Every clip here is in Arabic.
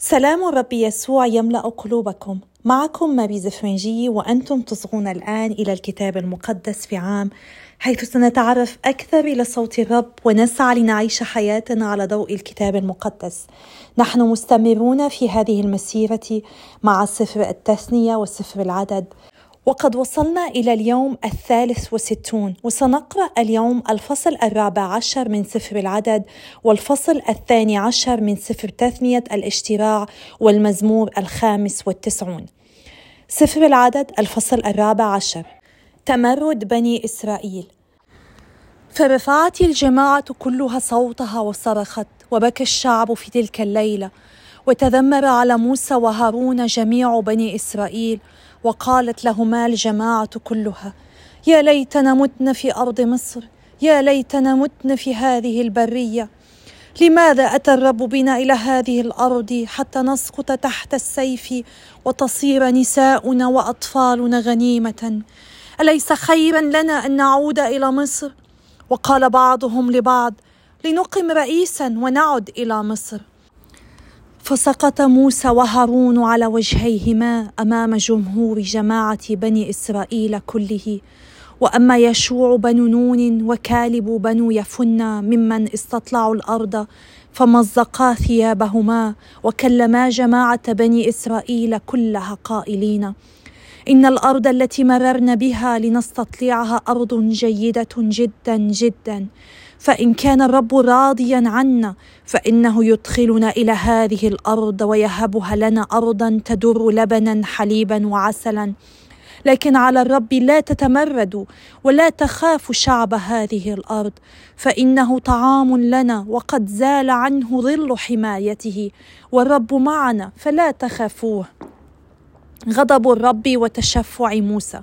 سلام الرب يسوع يملأ قلوبكم. معكم ماري زفرنجي وأنتم تصغون الآن إلى الكتاب المقدس في عام حيث سنتعرف أكثر إلى صوت الرب ونسعى لنعيش حياتنا على ضوء الكتاب المقدس. نحن مستمرون في هذه المسيرة مع سفر التثنية وسفر العدد. وقد وصلنا إلى اليوم الثالث وستون وسنقرأ اليوم الفصل الرابع عشر من سفر العدد والفصل الثاني عشر من سفر تثنية الاشتراع والمزمور الخامس والتسعون. سفر العدد الفصل الرابع عشر. تمرد بني إسرائيل. فرفعت الجماعة كلها صوتها وصرخت وبكى الشعب في تلك الليلة وتذمر على موسى وهارون جميع بني إسرائيل. وقالت لهما الجماعة كلها يا ليتنا متن في أرض مصر يا ليتنا متن في هذه البرية لماذا اتى الرب بنا إلى هذه الأرض حتى نسقط تحت السيف وتصير نساؤنا وأطفالنا غنيمة؟ أليس خيرا لنا أن نعود إلى مصر؟ وقال بعضهم لبعض لنقم رئيسا ونعد إلى مصر. فسقط موسى وهارون على وجهيهما أمام جمهور جماعة بني إسرائيل كله. وأما يشوع بن نون وكالب بن يفنى ممن استطلعوا الأرض فمزقا ثيابهما وكلما جماعة بني إسرائيل كلها قائلين إن الأرض التي مررنا بها لنستطلعها أرض جيدة جدا جدا. فإن كان الرب راضيا عنا فإنه يدخلنا إلى هذه الأرض ويهبها لنا ارضا تدر لبنا حليبا وعسلا. لكن على الرب لا تتمردوا ولا تخافوا شعب هذه الأرض فإنه طعام لنا وقد زال عنه ظل حمايته. والرب معنا فلا تخافوه. غضب الرب وتشفع موسى.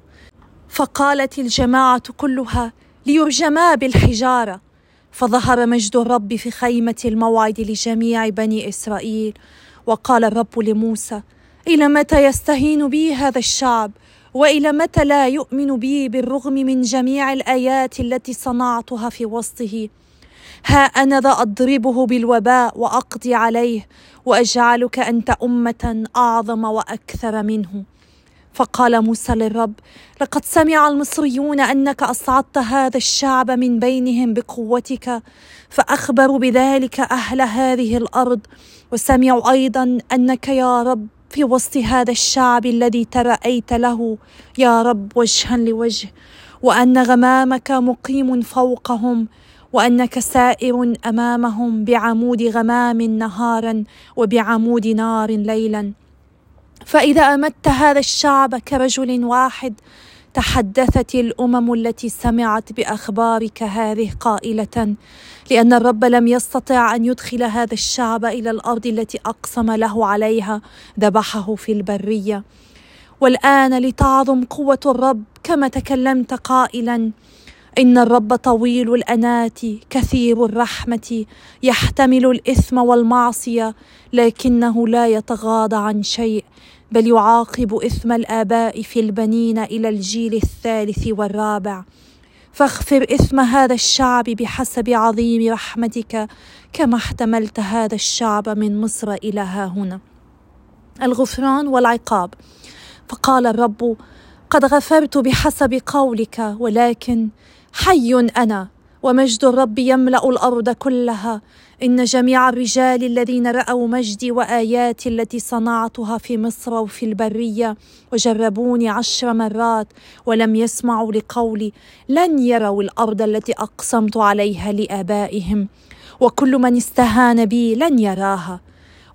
فقالت الجماعة كلها ليرجما بالحجارة. فظهر مجد الرب في خيمة الموعد لجميع بني إسرائيل. وقال الرب لموسى إلى متى يستهين بي هذا الشعب؟ وإلى متى لا يؤمن بي بالرغم من جميع الآيات التي صنعتها في وسطه؟ ها أنا ذا أضربه بالوباء وأقضي عليه وأجعلك أنت أمة أعظم وأكثر منه. فقال موسى للرب لقد سمع المصريون أنك أصعدت هذا الشعب من بينهم بقوتك فاخبروا بذلك أهل هذه الأرض وسمعوا أيضا أنك يا رب في وسط هذا الشعب الذي ترأيت له يا رب وجها لوجه وأن غمامك مقيم فوقهم وأنك سائر أمامهم بعمود غمام نهارا وبعمود نار ليلا. فإذا امدت هذا الشعب كرجل واحد تحدثت الأمم التي سمعت بأخبارك هذه قائلة لأن الرب لم يستطع أن يدخل هذا الشعب إلى الأرض التي أقسم له عليها ذبحه في البرية. والآن لتعظم قوة الرب كما تكلمت قائلا إن الرب طويل الأنات كثير الرحمة يحتمل الإثم والمعصية لكنه لا يتغاضى عن شيء. بل يعاقب إثم الآباء في البنين إلى الجيل الثالث والرابع. فاغفر إثم هذا الشعب بحسب عظيم رحمتك كما احتملت هذا الشعب من مصر إلى ها هنا. الغفران والعقاب. فقال الرب قد غفرت بحسب قولك ولكن حي أنا ومجد الرب يملأ الأرض كلها. إن جميع الرجال الذين رأوا مجدي وآياتي التي صنعتها في مصر وفي البرية وجربوني عشر مرات ولم يسمعوا لقولي لن يروا الأرض التي أقسمت عليها لآبائهم. وكل من استهان بي لن يراها.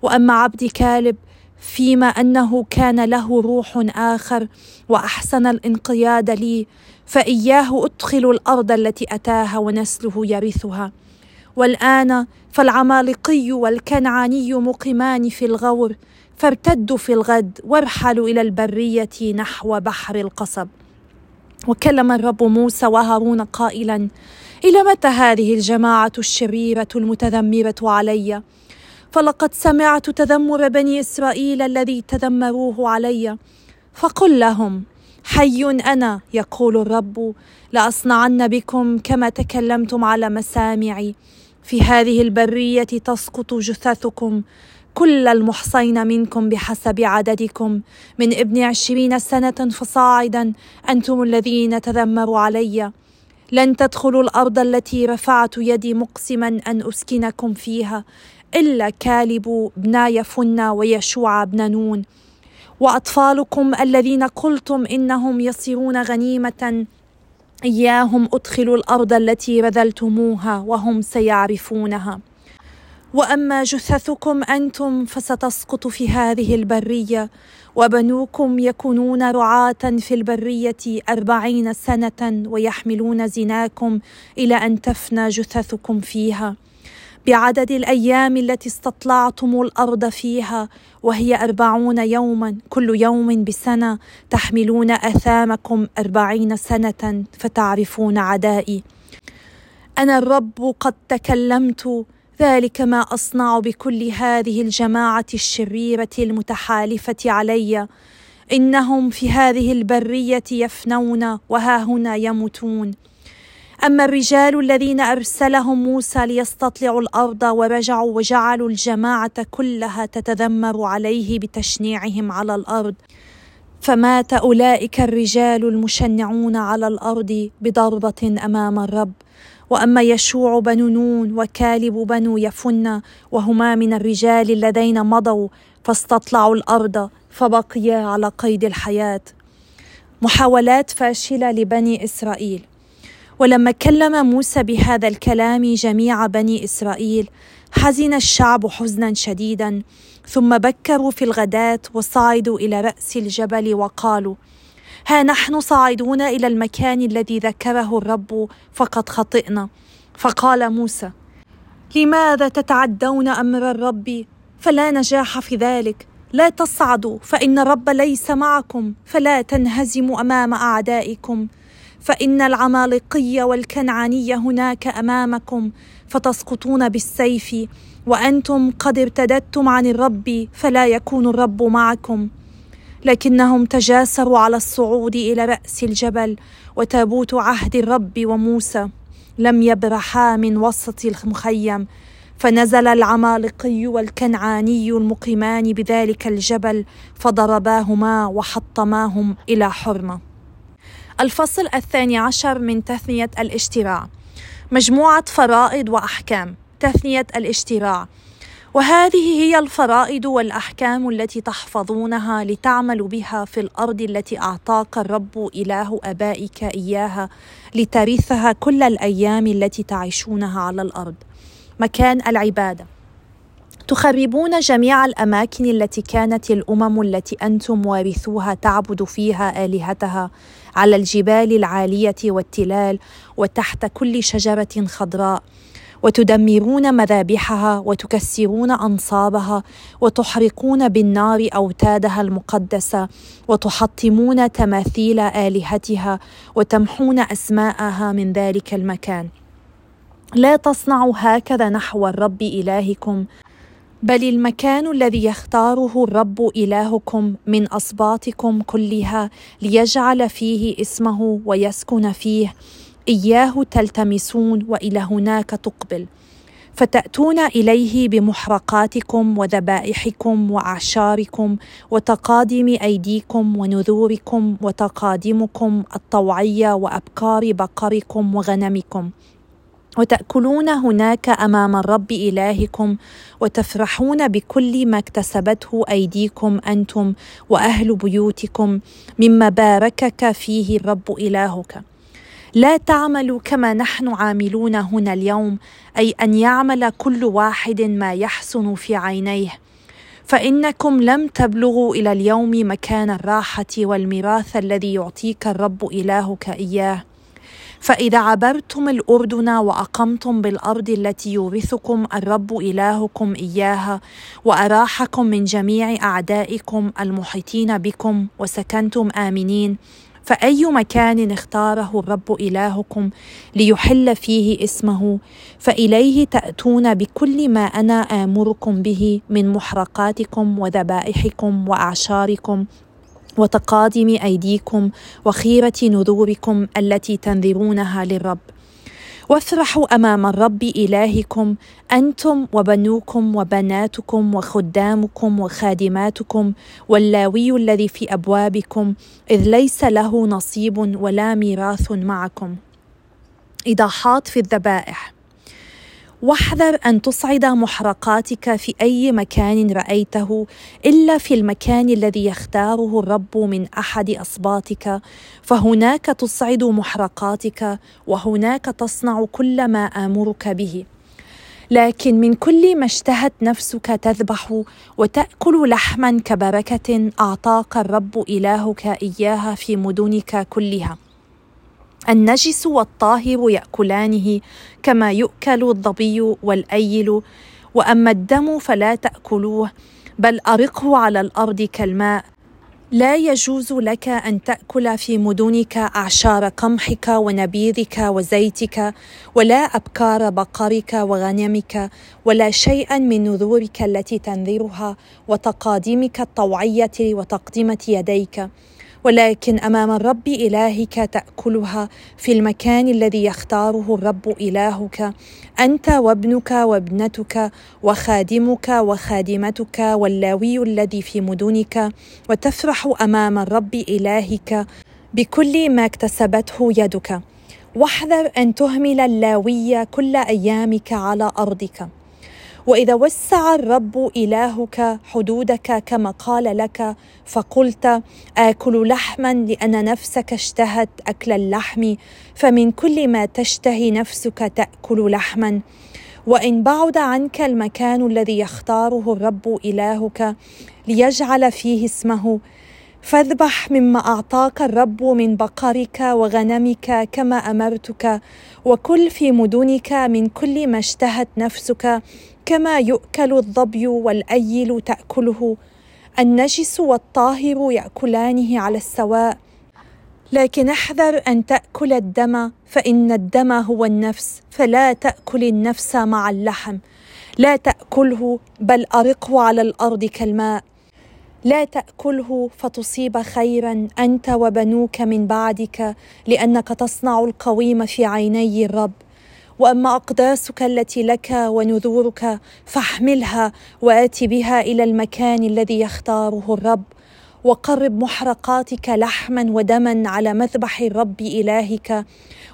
وأما عبدي كالب فيما أنه كان له روح آخر وأحسن الانقياد لي فإياه أدخل الأرض التي أتاها ونسله يرثها. والآن فالعمالقي والكنعاني مقيمان في الغور فارتدوا في الغد وارحلوا إلى البرية نحو بحر القصب. وكلم الرب موسى وهارون قائلا إلى متى هذه الجماعة الشريرة المتذمرة علي؟ فلقد سمعت تذمر بني إسرائيل الذي تذمروه علي. فقل لهم حي أنا يقول الرب لأصنعن بكم كما تكلمتم على مسامعي. في هذه البرية تسقط جثثكم. كل المحصين منكم بحسب عددكم. من ابن عشرين سنة فصاعدا أنتم الذين تذمروا علي. لن تدخلوا الأرض التي رفعت يدي مقسما أن أسكنكم فيها. إلا كالب بنا يفنى ويشوع بن نون. وأطفالكم الذين قلتم إنهم يصيرون غنيمة إياهم أدخلوا الأرض التي بذلتموها وهم سيعرفونها. وأما جثثكم أنتم فستسقط في هذه البرية وبنوكم يكونون رعاة في البرية أربعين سنة ويحملون زناكم إلى أن تفنى جثثكم فيها. بعدد الأيام التي استطلعتم الأرض فيها وهي أربعون يوما كل يوم بسنة تحملون آثامكم أربعين سنة فتعرفون عدائي. أنا الرب قد تكلمت ذلك ما أصنع بكل هذه الجماعة الشريرة المتحالفة علي. إنهم في هذه البرية يفنون وها هنا يموتون. أما الرجال الذين أرسلهم موسى ليستطلعوا الأرض ورجعوا وجعلوا الجماعة كلها تتذمر عليه بتشنيعهم على الأرض فمات أولئك الرجال المشنعون على الأرض بضربة أمام الرب. وأما يشوع بن نون وكالب بن يفن وهما من الرجال الذين مضوا فاستطلعوا الأرض فبقيا على قيد الحياة. محاولات فاشلة لبني إسرائيل. ولما كلم موسى بهذا الكلام جميع بني إسرائيل حزن الشعب حزنا شديدا ثم بكروا في الغداة وصعدوا إلى رأس الجبل وقالوا ها نحن صاعدون إلى المكان الذي ذكره الرب فقد خطئنا. فقال موسى لماذا تتعدون أمر الرب؟ فلا نجاح في ذلك لا تصعدوا فإن الرب ليس معكم فلا تنهزموا أمام أعدائكم. فإن العمالقي والكنعاني هناك أمامكم فتسقطون بالسيف وأنتم قد ارتددتم عن الرب فلا يكون الرب معكم. لكنهم تجاسروا على الصعود إلى رأس الجبل وتابوت عهد الرب وموسى. لم يبرحا من وسط المخيم فنزل العمالقي والكنعاني المقيمان بذلك الجبل فضرباهما وحطماهم إلى حرمة. الفصل الثاني عشر من تثنية الاشتراع مجموعة فرائض وأحكام. تثنية الاشتراع وهذه هي الفرائض والأحكام التي تحفظونها لتعملوا بها في الأرض التي أعطاك الرب إله آبائك إياها لترثها كل الأيام التي تعيشونها على الأرض. مكان العبادة. تخربون جميع الأماكن التي كانت الأمم التي أنتم وارثوها تعبد فيها آلهتها. على الجبال العالية والتلال وتحت كل شجرة خضراء وتدمرون مذابحها وتكسرون أنصابها وتحرقون بالنار أوتادها المقدسة وتحطمون تماثيل آلهتها وتمحون أسماءها من ذلك المكان. لا تصنعوا هكذا نحو الرب إلهكم. بل المكان الذي يختاره الرب إلهكم من اسباطكم كلها ليجعل فيه اسمه ويسكن فيه. إياه تلتمسون وإلى هناك تقبل. فتأتون إليه بمحرقاتكم وذبائحكم وأعشاركم وتقادم أيديكم ونذوركم وتقادمكم الطوعية وأبكار بقركم وغنمكم. وتأكلون هناك أمام الرب إلهكم وتفرحون بكل ما اكتسبته أيديكم أنتم وأهل بيوتكم مما باركك فيه الرب إلهك. لا تعملوا كما نحن عاملون هنا اليوم أي أن يعمل كل واحد ما يحسن في عينيه. فإنكم لم تبلغوا إلى اليوم مكان الراحة والميراث الذي يعطيك الرب إلهك إياه. فإذا عبرتم الأردن وأقمتم بالأرض التي يورثكم الرب إلهكم إياها وأراحكم من جميع أعدائكم المحيطين بكم وسكنتم آمنين فأي مكان اختاره الرب إلهكم ليحل فيه اسمه فإليه تأتون بكل ما أنا آمركم به من محرقاتكم وذبائحكم وأعشاركم وتقادم أيديكم وخيرة نذوركم التي تنذرونها للرب. وافرحوا أمام الرب إلهكم أنتم وبنوكم وبناتكم وخدامكم وخادماتكم واللاوي الذي في أبوابكم إذ ليس له نصيب ولا ميراث معكم. إيضاحات في الذبائح. واحذر أن تصعد محرقاتك في أي مكان رأيته إلا في المكان الذي يختاره الرب من أحد اسباطك فهناك تصعد محرقاتك وهناك تصنع كل ما آمرك به. لكن من كل ما اشتهت نفسك تذبح وتأكل لحما كبركة أعطاك الرب إلهك إياها في مدنك كلها. النجس والطاهر يأكلانه كما يؤكل الظبي والأيل وأما الدم فلا تأكلوه بل أرقه على الأرض كالماء. لا يجوز لك أن تأكل في مدنك اعشار قمحك ونبيذك وزيتك ولا أبكار بقرك وغنمك ولا شيئا من نذورك التي تنذرها وتقادمك الطوعية وتقدمة يديك. ولكن أمام الرب إلهك تأكلها في المكان الذي يختاره الرب إلهك. أنت وابنك وابنتك وخادمك وخادمتك واللاوي الذي في مدنك وتفرح أمام الرب إلهك بكل ما اكتسبته يدك. واحذر أن تهمل اللاوي كل أيامك على أرضك. وإذا وسع الرب إلهك حدودك كما قال لك فقلت آكل لحما لأن نفسك اشتهت أكل اللحم فمن كل ما تشتهي نفسك تأكل لحما. وإن بعد عنك المكان الذي يختاره الرب إلهك ليجعل فيه اسمه فاذبح مما أعطاك الرب من بقرك وغنمك كما أمرتك وكل في مدنك من كل ما اشتهت نفسك كما يؤكل الظبي والأيل تأكله. النجس والطاهر يأكلانه على السواء. لكن احذر أن تأكل الدم فإن الدم هو النفس فلا تأكل النفس مع اللحم. لا تأكله بل أرقه على الأرض كالماء. لا تأكله فتصيب خيرا أنت وبنوك من بعدك لأنك تصنع القويم في عيني الرب. وأما أقداسك التي لك ونذورك فاحملها وآت بها إلى المكان الذي يختاره الرب. وقرب محرقاتك لحما ودما على مذبح الرب إلهك.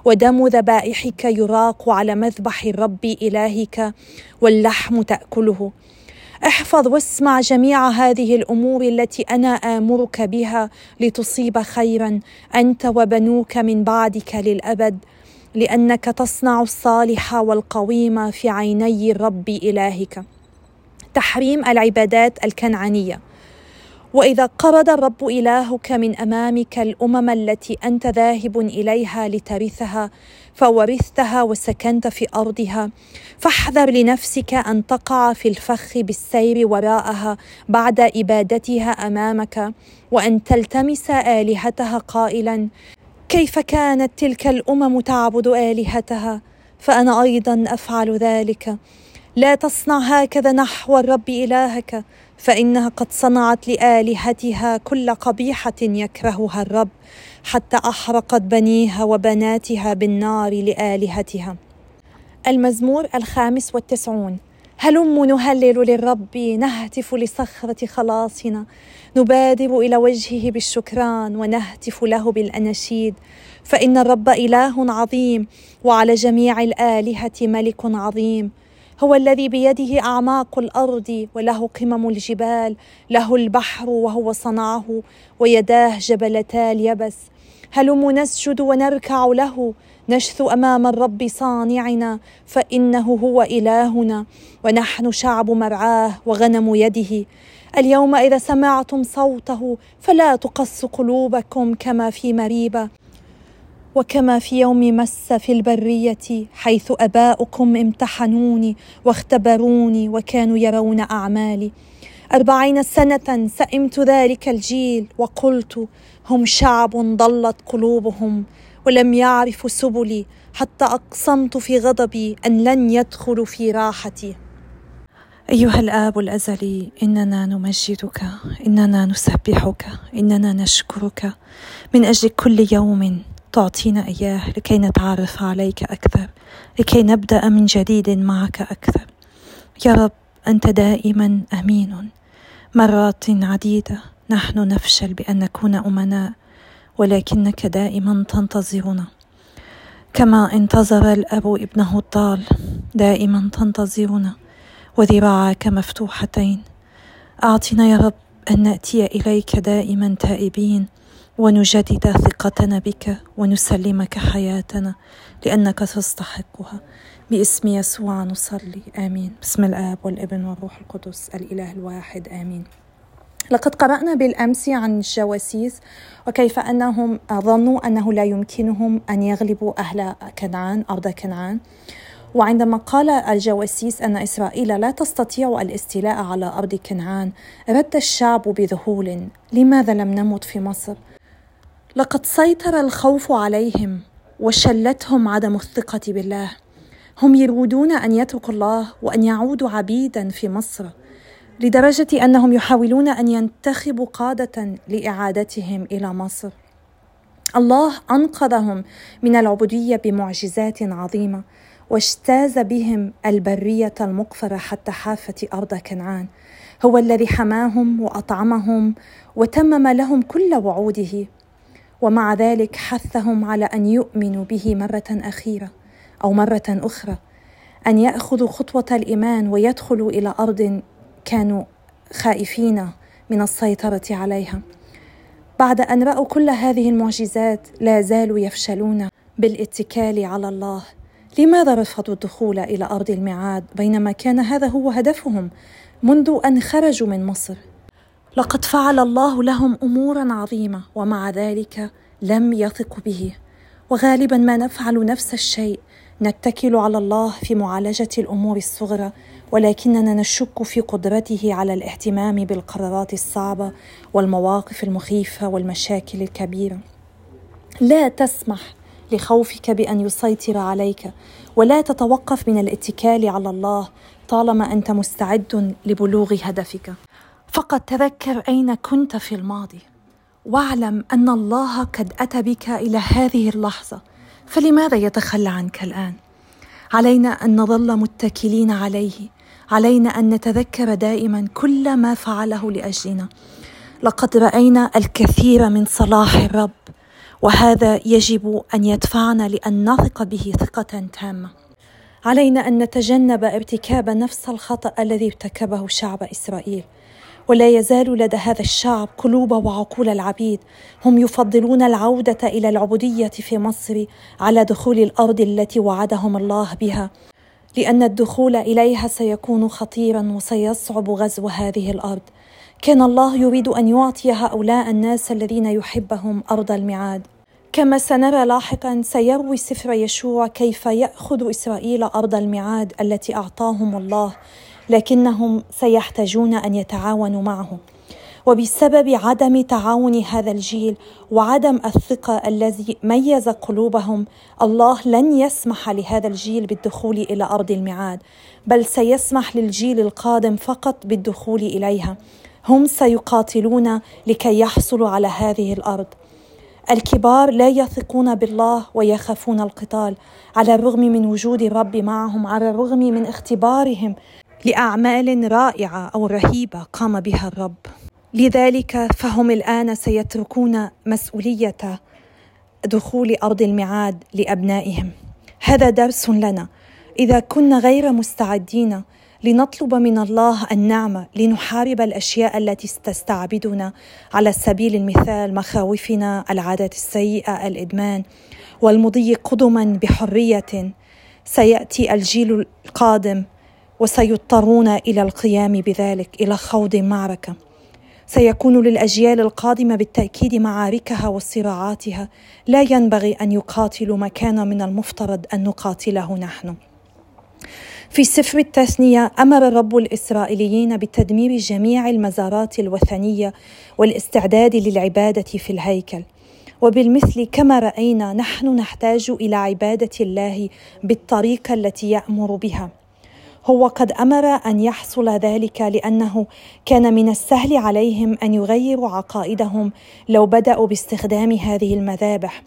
ودم ذبائحك يراق على مذبح الرب إلهك واللحم تأكله. احفظ واسمع جميع هذه الأمور التي أنا آمرك بها لتصيب خيرا أنت وبنوك من بعدك للأبد لأنك تصنع الصالح والقويم في عيني الرب إلهك. تحريم العبادات الكنعانية. وإذا قرض الرب إلهك من أمامك الأمم التي أنت ذاهب إليها لترثها فورثتها وسكنت في أرضها فاحذر لنفسك أن تقع في الفخ بالسير وراءها بعد إبادتها أمامك وأن تلتمس آلهتها قائلا كيف كانت تلك الأمم تعبد آلهتها؟ فأنا أيضا أفعل ذلك. لا تصنع هكذا نحو الرب إلهك. فإنها قد صنعت لآلهتها كل قبيحة يكرهها الرب حتى أحرقت بنيها وبناتها بالنار لآلهتها. المزمور الخامس والتسعون. هلم نهلل للرب نهتف لصخرة خلاصنا نبادر إلى وجهه بالشكران ونهتف له بالأناشيد. فإن الرب إله عظيم وعلى جميع الآلهة ملك عظيم. هو الذي بيده أعماق الأرض وله قمم الجبال له البحر وهو صنعه ويداه جبلتا اليبس. هلم نسجد ونركع له نشثو أمام الرب صانعنا فإنه هو إلهنا ونحن شعب مرعاه وغنم يده. اليوم إذا سمعتم صوته فلا تقص قلوبكم كما في مريبه وكما في يوم مس في البرية حيث أباؤكم امتحنوني واختبروني وكانوا يرون أعمالي. أربعين سنة سئمت ذلك الجيل وقلت هم شعب ضلت قلوبهم ولم يعرفوا سبلي حتى أقسمت في غضبي أن لن يدخلوا في راحتي. أيها الآب الأزلي إننا نمجدك إننا نسبحك إننا نشكرك من أجل كل يوم. تعطينا إياه لكي نتعرف عليك أكثر لكي نبدأ من جديد معك أكثر. يا رب أنت دائما أمين. مرات عديدة نحن نفشل بأن نكون أمناء ولكنك دائما تنتظرنا. كما انتظر الأب ابنه الضال دائما تنتظرنا. وذراعاك مفتوحتين. أعطنا يا رب أن نأتي إليك دائما تائبين ونجدد ثقتنا بك ونسلمك حياتنا لأنك تستحقها. باسم يسوع نصلي. آمين. بسم الآب والابن والروح القدس الإله الواحد. آمين. لقد قرأنا بالأمس عن الجواسيس وكيف أنهم ظنوا أنه لا يمكنهم أن يغلبوا أهل كنعان أرض كنعان. وعندما قال الجواسيس أن إسرائيل لا تستطيع الاستيلاء على أرض كنعان رد الشعب بذهول. لماذا لم نمت في مصر؟ لقد سيطر الخوف عليهم وشلتهم عدم الثقة بالله. هم يريدون أن يتركوا الله وأن يعودوا عبيدا في مصر لدرجة أنهم يحاولون أن ينتخبوا قادة لإعادتهم إلى مصر. الله أنقذهم من العبودية بمعجزات عظيمة واجتاز بهم البرية المقفرة حتى حافة أرض كنعان. هو الذي حماهم وأطعمهم وتمم لهم كل وعوده. ومع ذلك حثهم على أن يؤمنوا به مرة أخيرة أو مرة أخرى أن يأخذوا خطوة الإيمان ويدخلوا إلى أرض كانوا خائفين من السيطرة عليها. بعد أن رأوا كل هذه المعجزات لا زالوا يفشلون بالاتكال على الله. لماذا رفضوا الدخول إلى أرض الميعاد؟ بينما كان هذا هو هدفهم منذ أن خرجوا من مصر. لقد فعل الله لهم أمورا عظيمة ومع ذلك لم يثقوا به. وغالبا ما نفعل نفس الشيء نتكل على الله في معالجة الأمور الصغرى ولكننا نشك في قدرته على الاهتمام بالقرارات الصعبة والمواقف المخيفة والمشاكل الكبيرة. لا تسمح لخوفك بأن يسيطر عليك ولا تتوقف من الاتكال على الله طالما أنت مستعد لبلوغ هدفك. فقط تذكر أين كنت في الماضي. واعلم أن الله قد أتى بك إلى هذه اللحظة. فلماذا يتخلى عنك الآن؟ علينا أن نظل متكلين عليه. علينا أن نتذكر دائما كل ما فعله لأجلنا. لقد رأينا الكثير من صلاح الرب وهذا يجب أن يدفعنا لأن نثق به ثقة تامة. علينا أن نتجنب ارتكاب نفس الخطأ الذي ارتكبه شعب إسرائيل. ولا يزال لدى هذا الشعب قلوب وعقول العبيد. هم يفضلون العودة إلى العبودية في مصر على دخول الأرض التي وعدهم الله بها لأن الدخول إليها سيكون خطيرا وسيصعب غزو هذه الأرض. كان الله يريد أن يعطي هؤلاء الناس الذين يحبهم أرض الميعاد. كما سنرى لاحقا سيروي سفر يشوع كيف يأخذ إسرائيل أرض الميعاد التي أعطاهم الله لكنهم سيحتاجون أن يتعاونوا معه وبسبب عدم تعاون هذا الجيل وعدم الثقة الذي ميز قلوبهم الله لن يسمح لهذا الجيل بالدخول إلى أرض الميعاد بل سيسمح للجيل القادم فقط بالدخول إليها. هم سيقاتلون لكي يحصلوا على هذه الأرض. الكبار لا يثقون بالله ويخافون القتال على الرغم من وجود الرب معهم على الرغم من اختبارهم. لأعمال رائعة أو رهيبة قام بها الرب. لذلك فهم الآن سيتركون مسؤولية دخول أرض الميعاد لأبنائهم. هذا درس لنا. إذا كنا غير مستعدين لنطلب من الله النعمه لنحارب الأشياء التي تستعبدنا على سبيل المثال مخاوفنا العادات السيئة الإدمان والمضي قدما بحرية سيأتي الجيل القادم وسيضطرون إلى القيام بذلك إلى خوض معركة. سيكون للأجيال القادمة بالتأكيد معاركها وصراعاتها لا ينبغي أن يقاتلوا ما كان من المفترض أن نقاتله نحن. في سفر التثنية أمر الرب الإسرائيليين بتدمير جميع المزارات الوثنية والاستعداد للعبادة في الهيكل. وبالمثل كما رأينا نحن نحتاج إلى عبادة الله بالطريقة التي يأمر بها. هو قد أمر أن يحصل ذلك لأنه كان من السهل عليهم أن يغيروا عقائدهم لو بدأوا باستخدام هذه المذابح.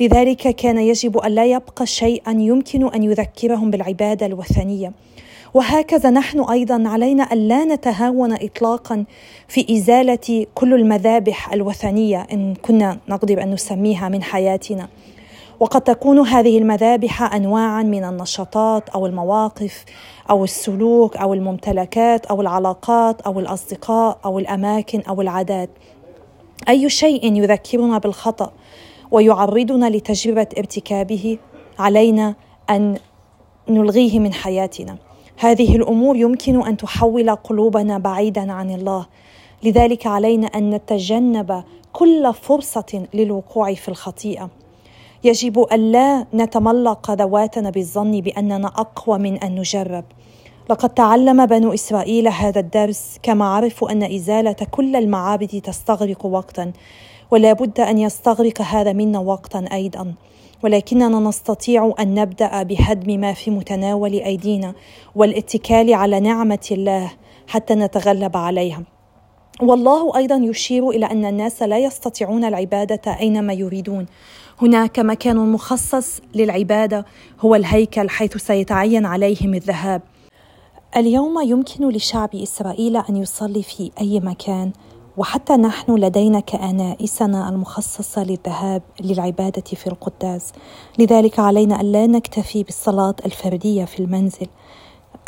لذلك كان يجب أن لا يبقى شيئا يمكن أن يذكرهم بالعبادة الوثنية. وهكذا نحن أيضا علينا أن لا نتهاون اطلاقا في إزالة كل المذابح الوثنية إن كنا نقدر أن نسميها من حياتنا. وقد تكون هذه المذابح انواعا من النشاطات أو المواقف أو السلوك أو الممتلكات أو العلاقات أو الأصدقاء أو الأماكن أو العادات. أي شيء يذكرنا بالخطأ ويعرضنا لتجربة ارتكابه علينا أن نلغيه من حياتنا. هذه الأمور يمكن أن تحول قلوبنا بعيدا عن الله. لذلك علينا أن نتجنب كل فرصة للوقوع في الخطيئة. يجب الا نتملق ذواتنا بالظن بأننا أقوى من أن نجرب. لقد تعلم بنو إسرائيل هذا الدرس كما عرفوا أن إزالة كل المعابد تستغرق وقتا ولا بد أن يستغرق هذا منا وقتا أيضا. ولكننا نستطيع أن نبدأ بهدم ما في متناول أيدينا والاتكال على نعمة الله حتى نتغلب عليها. والله أيضا يشير إلى أن الناس لا يستطيعون العبادة أينما يريدون. هناك مكان مخصص للعبادة هو الهيكل حيث سيتعين عليهم الذهاب. اليوم يمكن لشعب إسرائيل أن يصلي في أي مكان وحتى نحن لدينا كنائسنا المخصصة للذهاب للعبادة في القداس. لذلك علينا أن لا نكتفي بالصلاة الفردية في المنزل.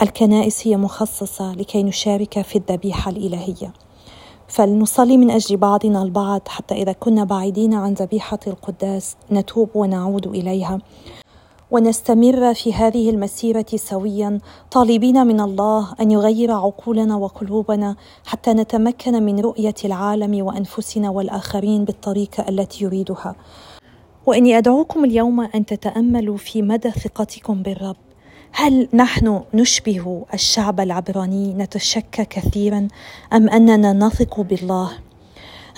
الكنائس هي مخصصة لكي نشارك في الذبيحة الإلهية. فلنصلي من أجل بعضنا البعض حتى إذا كنا بعيدين عن ذبيحة القداس نتوب ونعود إليها. ونستمر في هذه المسيرة سويا طالبين من الله أن يغير عقولنا وقلوبنا حتى نتمكن من رؤية العالم وأنفسنا والآخرين بالطريقة التي يريدها. وإني أدعوكم اليوم أن تتأملوا في مدى ثقتكم بالرب. هل نحن نشبه الشعب العبراني نتشكى كثيرا أم أننا نثق بالله؟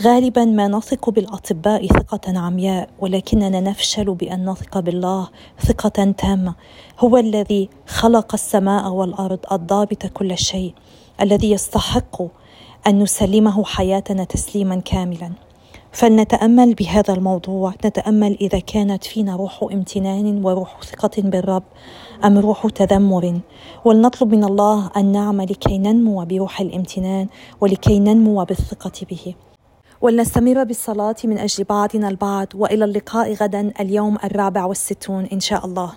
غالبا ما نثق بالأطباء ثقة عمياء ولكننا نفشل بأن نثق بالله ثقة تامة. هو الذي خلق السماء والأرض الضابط كل شيء الذي يستحق أن نسلمه حياتنا تسليما كاملا. فلنتأمل بهذا الموضوع. نتأمل إذا كانت فينا روح امتنان وروح ثقة بالرب أم روح تذمر. ولنطلب من الله النعم لكي ننمو بروح الامتنان ولكي ننمو بالثقة به. ولنستمر بالصلاة من أجل بعضنا البعض وإلى اللقاء غدا اليوم الرابع والستون إن شاء الله.